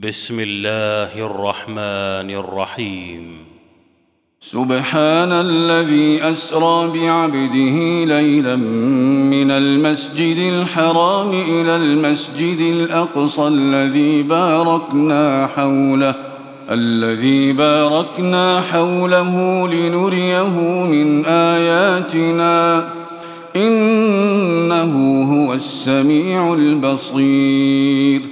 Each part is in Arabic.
بسم الله الرحمن الرحيم. سبحان الذي أسرى بعبده ليلا من المسجد الحرام إلى المسجد الأقصى الذي باركنا حوله الذي باركنا حوله لنريه من آياتنا. إنه هو السميع البصير.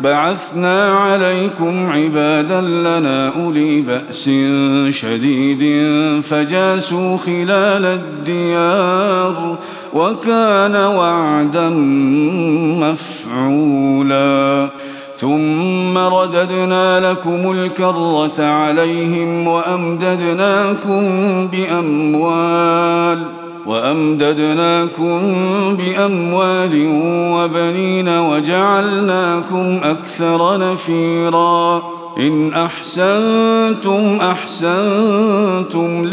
بعثنا عليكم عبادا لنا أولي بأس شديد فجاسوا خلال الديار وكان وعدا مفعولا. ثم رددنا لكم الكرة عليهم وأمددناكم بأموال. وأمددناكم بأموال وبنين وجعلناكم أكثر نفيرا. إن أحسنتم أحسنتم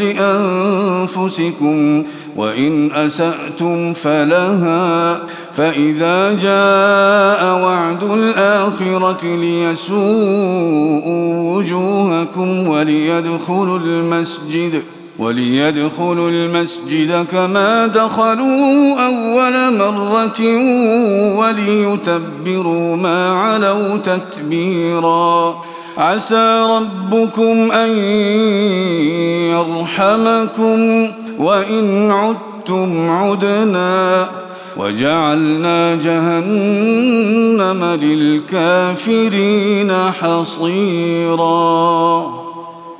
لأنفسكم وإن أسأتم فلها. فإذا جاء وعد الآخرة ليسوءوا وجوهكم وليدخلوا المسجد. وليدخلوا المسجد كما دخلوا أول مرة وليتبروا ما علوا تتبيرا. عسى ربكم أن يرحمكم وإن عدتم عدنا. وجعلنا جهنم للكافرين حصيرا.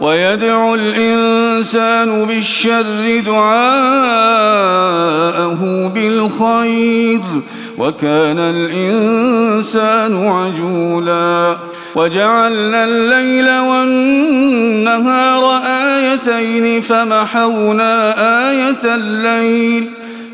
ويدعو الإنسان بالشر دعاءه بالخير وكان الإنسان عجولا وجعلنا الليل والنهار آيتين فمحونا آية الليل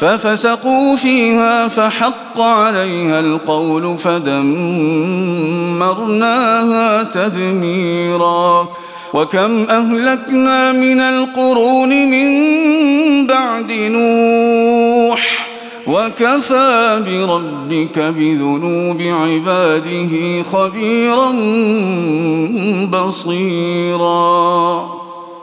ففسقوا فيها فحق عليها القول فدمرناها تدميرا وكم أهلكنا من القرون من بعد نوح وكفى بربك بذنوب عباده خبيرا بصيراً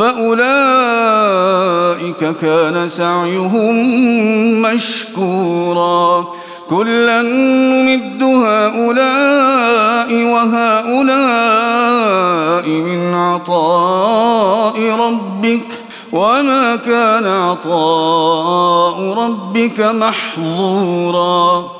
فأولئك كان سعيهم مشكورا. كلا نمد هؤلاء وهؤلاء من عطاء ربك. وما كان عطاء ربك محظورا.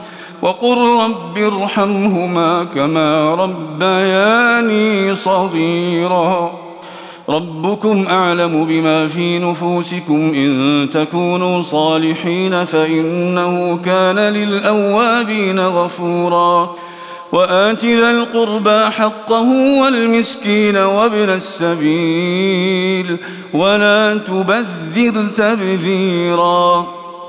وقل رب ارحمهما كما ربياني صغيرا. ربكم أعلم بما في نفوسكم إن تكونوا صالحين فإنه كان للأوابين غفورا. وآت ذا القربى حقه والمسكين وابن السبيل ولا تبذر تبذيرا.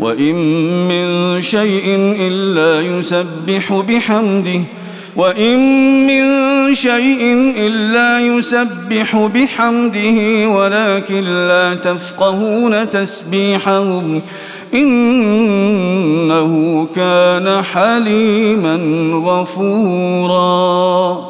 وإن من شيء إلا يسبح بحمده وإن من شيء إلا يسبح بحمده ولكن لا تفقهون تسبيحهم إنه كان حليما غفوراً.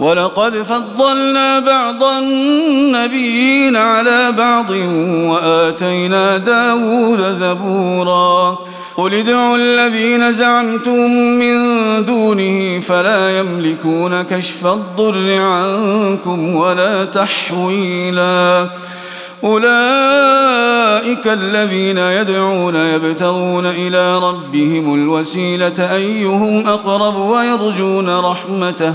ولقد فضلنا بعض النبيين على بعض وآتينا داود زبورا. قل ادعوا الذين زعمتم من دونه فلا يملكون كشف الضر عنكم ولا تحويلا. أولئك الذين يدعون يبتغون إلى ربهم الوسيلة أيهم أقرب ويرجون رحمته.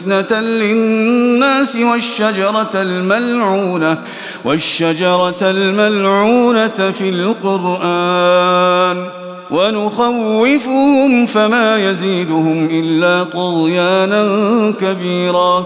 للناس والشجرة الملعونة والشجرة الملعونة في القرآن. ونخوفهم فما يزيدهم إلا طغيانا كبيراً.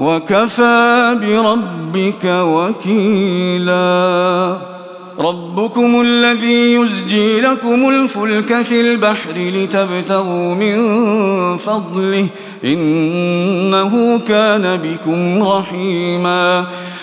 وكفى بربك وكيلا. ربكم الذي يزجي لكم الفلك في البحر لتبتغوا من فضله إنه كان بكم رحيماً.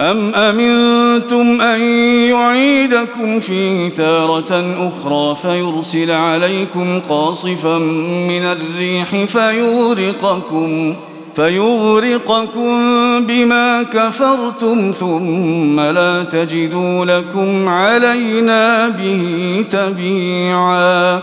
أم أمنتم أن يعيدكم فيه تارة أخرى فيرسل عليكم قاصفا من الريح فيورقكم فيغرقكم بما كفرتم ثم لا تجدوا لكم علينا به تبيعاً.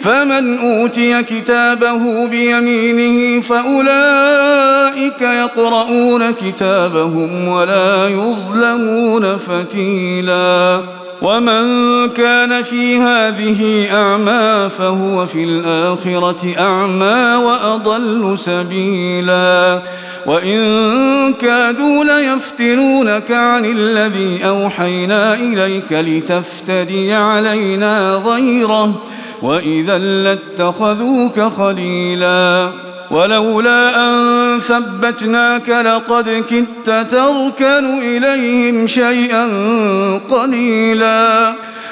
فمن أوتي كتابه بيمينه فأولئك يقرؤون كتابهم ولا يظلمون فتيلا. ومن كان في هذه أعمى فهو في الآخرة أعمى وأضل سبيلا. وإن كادوا ليفتنونك عن الذي أوحينا إليك لتفتدي علينا غيره وإذا لاتخذوك خليلا ولولا أن ثبتناك لقد كدت تركن إليهم شيئا قليلا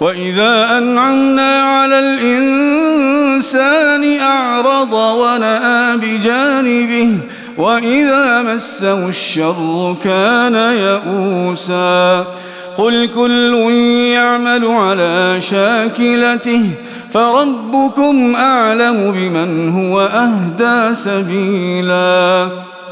وإذا أنعمنا على الإنسان أعرض ونأى بجانبه وإذا مسه الشر كان يئوسا قل كل يعمل على شاكلته فربكم أعلم بمن هو أهدى سبيلا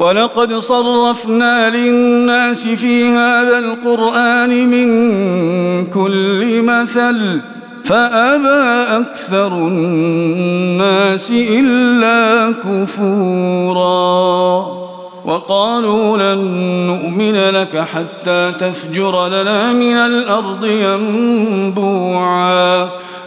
ولقد صرفنا للناس في هذا القرآن من كل مثل فأبى أكثر الناس إلا كفورا. وقالوا لن نؤمن لك حتى تفجر لنا من الأرض ينبوعا.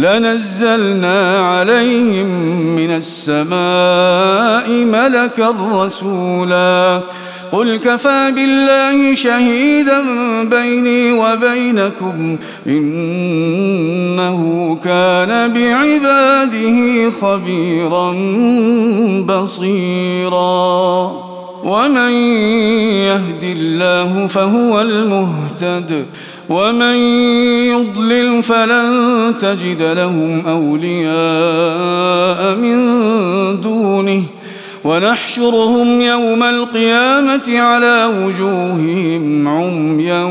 لنزلنا عليهم من السماء ملكا رسولا. قل كفى بالله شهيدا بيني وبينكم إنه كان بعباده خبيرا بصيرا. ومن يهد الله فهو المهتد. ومن يضلل فلن تجد لهم أولياء من دونه ونحشرهم يوم القيامة على وجوههم عميا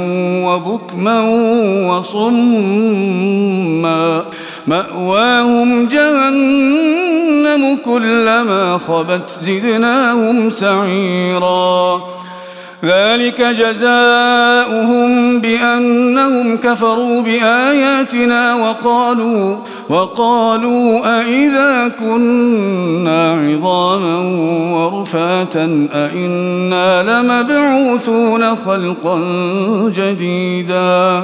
وبكما وصما. مأواهم جهنم كلما خبت زدناهم سعيرا. ذلك جزاؤهم بأنهم كفروا بآياتنا وقالوا وقالوا أإذا كنا عظاما ورفاتا أإنا لمبعوثون خلقا جديدا